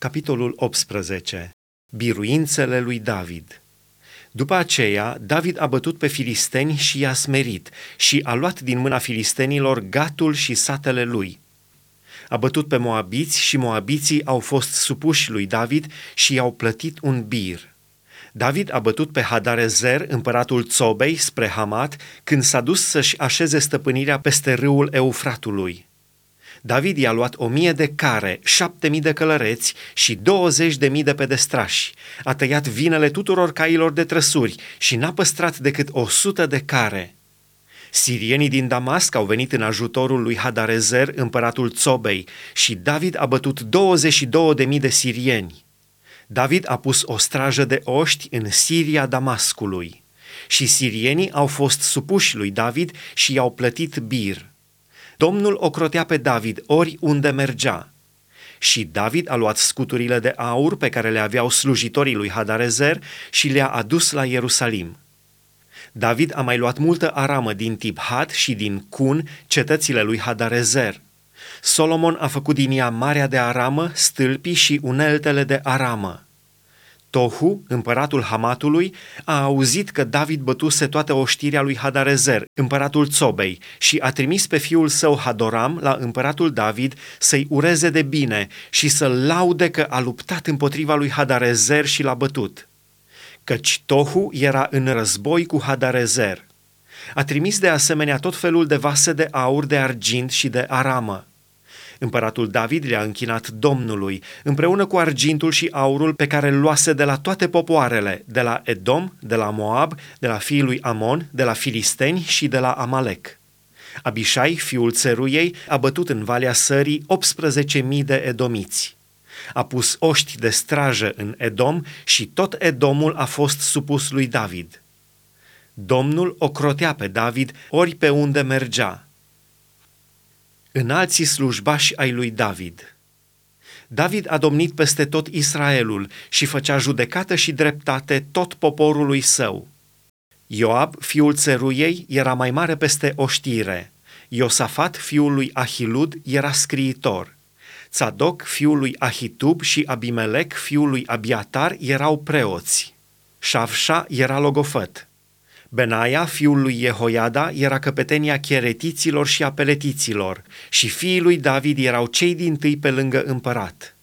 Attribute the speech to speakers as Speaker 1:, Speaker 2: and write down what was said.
Speaker 1: Capitolul 18. Biruințele lui David. După aceea, David a bătut pe filisteni și i-a smerit și a luat din mâna filistenilor gatul și satele lui. A bătut pe moabiți și moabiții au fost supuși lui David și i-au plătit un bir. David a bătut pe Hadarezer, împăratul Țobei, spre Hamat, când s-a dus să-și așeze stăpânirea peste râul Eufratului. David i-a luat o mie de care, șapte mii de călăreți și douăzeci de mii de pedestrași. A tăiat vinele tuturor cailor de trăsuri și n-a păstrat decât o sută de care. Sirienii din Damasc au venit în ajutorul lui Hadarezer, împăratul Țobei, și David a bătut 22 de mii de sirieni. David a pus o strajă de oști în Siria Damascului și sirienii au fost supuși lui David și i-au plătit bir. Domnul ocrotea pe David oriunde mergea. Și David a luat scuturile de aur pe care le aveau slujitorii lui Hadarezer și le-a adus la Ierusalim. David a mai luat multă aramă din Tibhat și din Cun, cetățile lui Hadarezer. Solomon a făcut din ea marea de aramă, stâlpii și uneltele de aramă. Tohu, împăratul Hamatului, a auzit că David bătuse toată oștirea lui Hadarezer, împăratul Țobei, și a trimis pe fiul său Hadoram la împăratul David să-i ureze de bine și să-l laude că a luptat împotriva lui Hadarezer și l-a bătut. Căci Tohu era în război cu Hadarezer. A trimis de asemenea tot felul de vase de aur, de argint și de aramă. Împăratul David le-a închinat Domnului, împreună cu argintul și aurul pe care îl luase de la toate popoarele, de la Edom, de la Moab, de la fiii lui Amon, de la Filisteni și de la Amalek. Abishai, fiul țăruiei, a bătut în Valea Sării 18.000 de edomiți. A pus oști de strajă în Edom și tot Edomul a fost supus lui David. Domnul ocrotea pe David ori pe unde mergea, înalții slujbași ai lui David. David a domnit peste tot Israelul și făcea judecată și dreptate tot poporului său. Ioab, fiul țeruiei, era mai mare peste oștire. Iosafat, fiul lui Ahilud, era scriitor. Tzadok, fiul lui Ahitub și Abimelec, fiul lui Abiatar, erau preoți. Șavșa era logofăt. Benaia, fiul lui Jehoiada, era căpetenia cheretiților și a peletiților și fiii lui David erau cei din tâi pe lângă împărat.